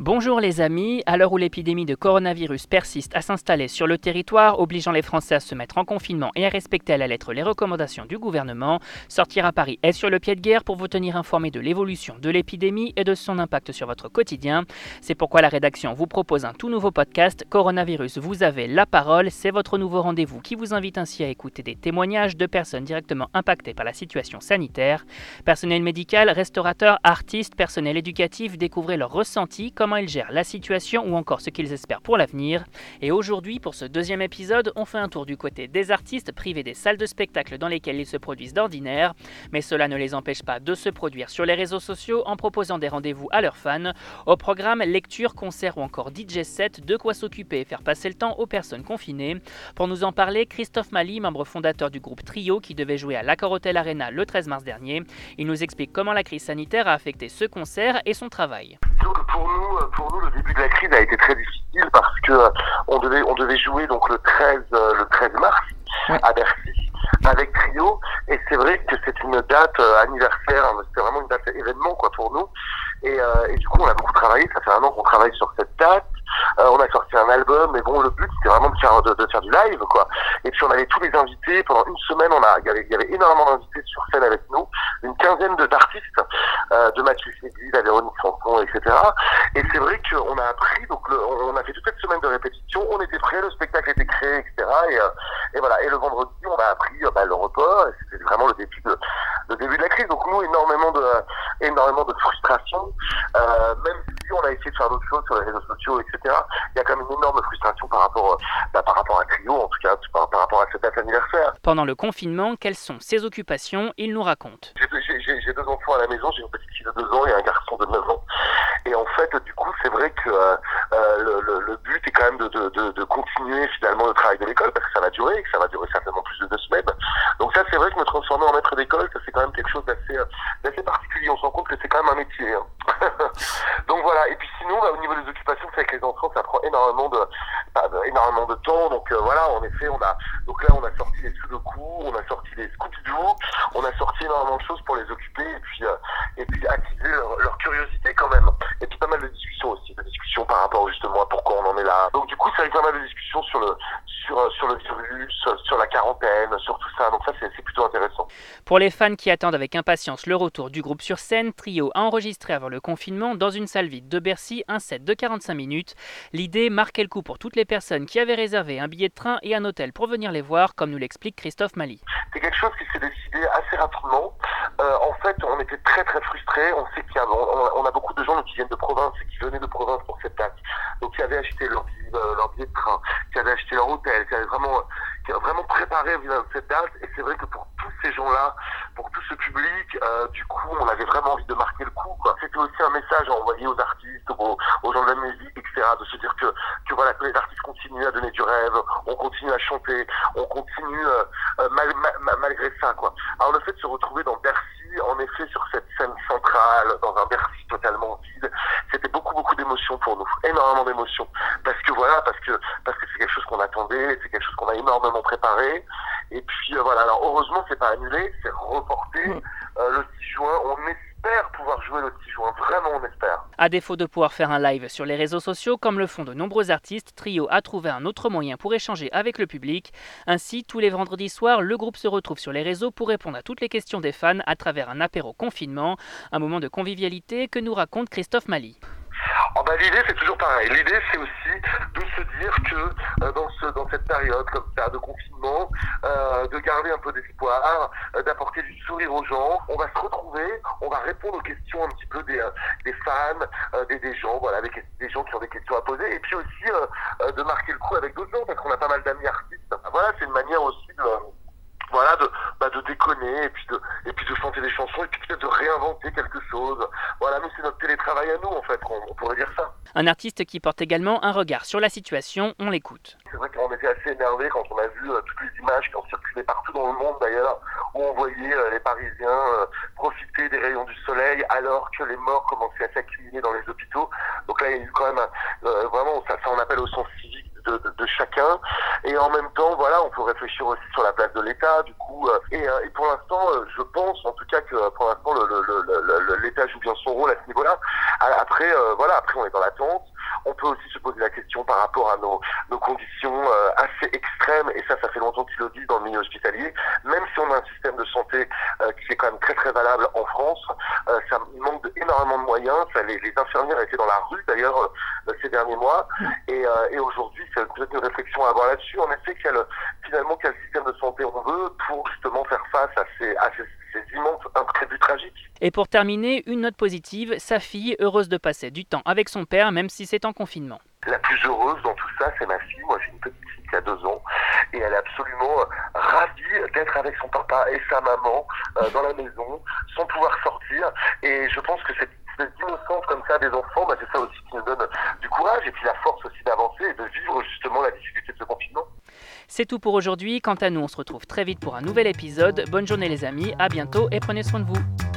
Bonjour les amis, à l'heure où l'épidémie de coronavirus persiste à s'installer sur le territoire, obligeant les Français à se mettre en confinement et à respecter à la lettre les recommandations du gouvernement, Sortir à Paris est sur le pied de guerre pour vous tenir informé de l'évolution de l'épidémie et de son impact sur votre quotidien. C'est pourquoi la rédaction vous propose un tout nouveau podcast, Coronavirus, vous avez la parole, c'est votre nouveau rendez-vous qui vous invite ainsi à écouter des témoignages de personnes directement impactées par la situation sanitaire. Personnel médical, restaurateurs, artistes, personnel éducatif, découvrez leurs ressentis, comment ils gèrent la situation ou encore ce qu'ils espèrent pour l'avenir. Et aujourd'hui, pour ce deuxième épisode, on fait un tour du côté des artistes privés des salles de spectacle dans lesquelles ils se produisent d'ordinaire, mais cela ne les empêche pas de se produire sur les réseaux sociaux en proposant des rendez-vous à leurs fans. Au programme, lecture, concert ou encore DJ set, de quoi s'occuper et faire passer le temps aux personnes confinées. Pour nous en parler, Christophe Mali, membre fondateur du groupe Trio qui devait jouer à l'Accor Hotel Arena le 13 mars dernier. Il nous explique comment la crise sanitaire a affecté ce concert et son travail. Pour nous, le début de la crise a été très difficile parce que euh, on devait, on devait jouer donc le 13, euh, le 13 mars à Bercy avec Trio. Et c'est vrai que c'est une date anniversaire, hein, c'était vraiment une date événement quoi pour nous. Et, et, du coup on a beaucoup travaillé, ça fait un an qu'on travaille sur cette date. on a sorti un album, mais bon, le but c'était vraiment de faire, de, faire du live, Et puis on avait tous les invités pendant une semaine. On a, il y avait, énormément d'invités sur scène avec nous, une quinzaine d'artistes, euh, de Mathieu Chédid à Véronique Sanson, etc. Et c'est vrai qu'on a appris, donc on a fait toute cette semaine de répétition, on était prêts, le spectacle était créé, etc. Et, euh, et voilà. Et le vendredi, on a appris euh, bah, le report. C'était vraiment le début de, le début de la crise. Donc nous, énormément de, énormément de frustration. Euh, même on a essayé de faire d'autres choses sur les réseaux sociaux, etc. Il y a quand même une énorme frustration par rapport, bah, par rapport à Trio, en tout cas, par, par rapport à cette date anniversaire. Pendant le confinement, quelles sont ses occupations? Il nous raconte. J'ai deux enfants à la maison. J'ai une petite fille de 2 ans et un garçon de 9 ans. Et en fait, du coup, c'est vrai que euh, le, le, le, but est quand même de, de, de, de, continuer finalement le travail de l'école parce que ça va durer et que ça va durer certainement plus de deux semaines. Donc ça, c'est vrai que me transformer en maître d'école, ça c'est quand même quelque chose d'assez euh, particulier. On se rend compte que c'est quand même un métier. Hein. Donc voilà. Et puis sinon, bah, au niveau des occupations, c'est avec les enfants, ça prend énormément énormément de temps. Donc euh, voilà, en effet, on a donc là, on a sorti les cours, on a sorti les Scooby-Doo, on a sorti énormément de choses pour les occuper et puis euh, et puis attiser leur, curiosité quand même. Et puis pas mal de discussions aussi, de discussions par rapport justement à pourquoi on en est là. Donc du coup, ça a eu pas mal de discussions sur le sur sur le virus, sur la quarantaine, sur tout ça. Donc ça, c'est. Pour les fans qui attendent avec impatience le retour du groupe sur scène, Trio a enregistré avant le confinement dans une salle vide de Bercy un set de 45 minutes. L'idée marquait le coup pour toutes les personnes qui avaient réservé un billet de train et un hôtel pour venir les voir, comme nous l'explique Christophe Mali. C'est quelque chose qui s'est décidé assez rapidement. Euh, en fait, on était très très frustrés. On sait qu'il y a, on, a beaucoup de gens qui viennent de province et qui venaient de province pour cette date. Donc, qui avaient acheté leur billet, euh, de train, qui avaient acheté leur hôtel, qui avaient vraiment, qui avaient vraiment préparé cette date. Et c'est vrai que pour ces gens-là, pour tout ce public, euh, du coup, on avait vraiment envie de marquer le coup. C'était aussi un message à envoyer aux artistes, aux, aux, gens de la musique, etc. De se dire que, que voilà, que les artistes continuent à donner du rêve, on continue à chanter, on continue euh, euh mal, mal, malgré ça, quoi. Alors le fait de se retrouver dans Bercy, en effet, sur cette scène centrale, dans un Bercy totalement vide, c'était beaucoup, beaucoup d'émotions pour nous, énormément d'émotions, parce que voilà, parce que parce que c'est quelque chose qu'on attendait, c'est quelque chose qu'on a énormément préparé, et puis euh, voilà. Alors heureusement, c'est pas annulé, c'est reporté euh, le 6 juin. On espère pouvoir jouer le 6 juin, vraiment, on espère. À défaut de pouvoir faire un live sur les réseaux sociaux, comme le font de nombreux artistes, Trio a trouvé un autre moyen pour échanger avec le public. Ainsi, tous les vendredis soirs, le groupe se retrouve sur les réseaux pour répondre à toutes les questions des fans à travers un apéro confinement, un moment de convivialité que nous raconte Christophe Mali. Oh bah, L'idée, c'est toujours pareil. L'idée, c'est aussi de se dire que euh, dans, ce, dans cette période comme ça de confinement, de garder un peu d'espoir, euh, d'apporter du sourire aux gens. On va se retrouver, on va répondre aux questions un petit peu des, des fans, des, des, gens, voilà, des, des, gens qui ont des questions à poser, et puis aussi de marquer le coup avec d'autres gens, parce qu'on a pas mal d'amis artistes. Voilà, c'est une manière aussi de voilà, de, bah, de déconner et puis de, et puis de chanter des chansons et puis peut-être de réinventer quelque chose. Voilà, nous c'est notre télétravail à nous en fait, on, on, pourrait dire ça. Un artiste qui porte également un regard sur la situation, on l'écoute. C'est vrai qu'on était assez énervé quand on a vu euh, toutes les images qui ont circulé partout dans le monde d'ailleurs, où on voyait euh, les Parisiens euh, profiter des rayons du soleil alors que les morts commençaient à s'accumuler dans les hôpitaux. Donc là il y a eu quand même vraiment ça, ça on appelle au sens civique de, de, de, chacun. Et en même temps, voilà, on peut réfléchir aussi sur la place de l'État, du coup. Euh, et, euh, et, pour l'instant, euh, je pense, en tout cas, que pour l'instant, l'État joue bien son rôle à ce niveau-là, après, voilà, après on est dans l'attente. On peut aussi se poser la question par rapport à nos, nos conditions assez extrêmes, et ça, ça fait longtemps qu'ils le disent dans le milieu hospitalier. Même si on a un système de santé qui est quand même très très valable en France, ça manque énormément de moyens. Les, les, infirmières étaient dans la rue d'ailleurs ces derniers mois, et, et aujourd'hui, c'est peut-être une réflexion à avoir là-dessus. En effet, quel, finalement quel système de santé on veut pour justement faire face à ces, à ces, immenses imprévus tragiques. Et pour terminer, une note positive, sa fille, heureuse de passer du temps avec son père, même si c'est en confinement. La plus heureuse dans tout ça, c'est ma fille. Moi, j'ai une petite fille qui a deux ans et elle est absolument euh, ravie d'être avec son papa et sa maman euh, dans la maison, sans pouvoir sortir. Et je pense que cette innocence comme ça des enfants, bah, c'est ça aussi qui nous donne du courage et puis la force aussi d'avancer et de vivre justement la difficulté de ce confinement. C'est tout pour aujourd'hui. Quant à nous, on se retrouve très vite pour un nouvel épisode. Bonne journée les amis, à bientôt et prenez soin de vous.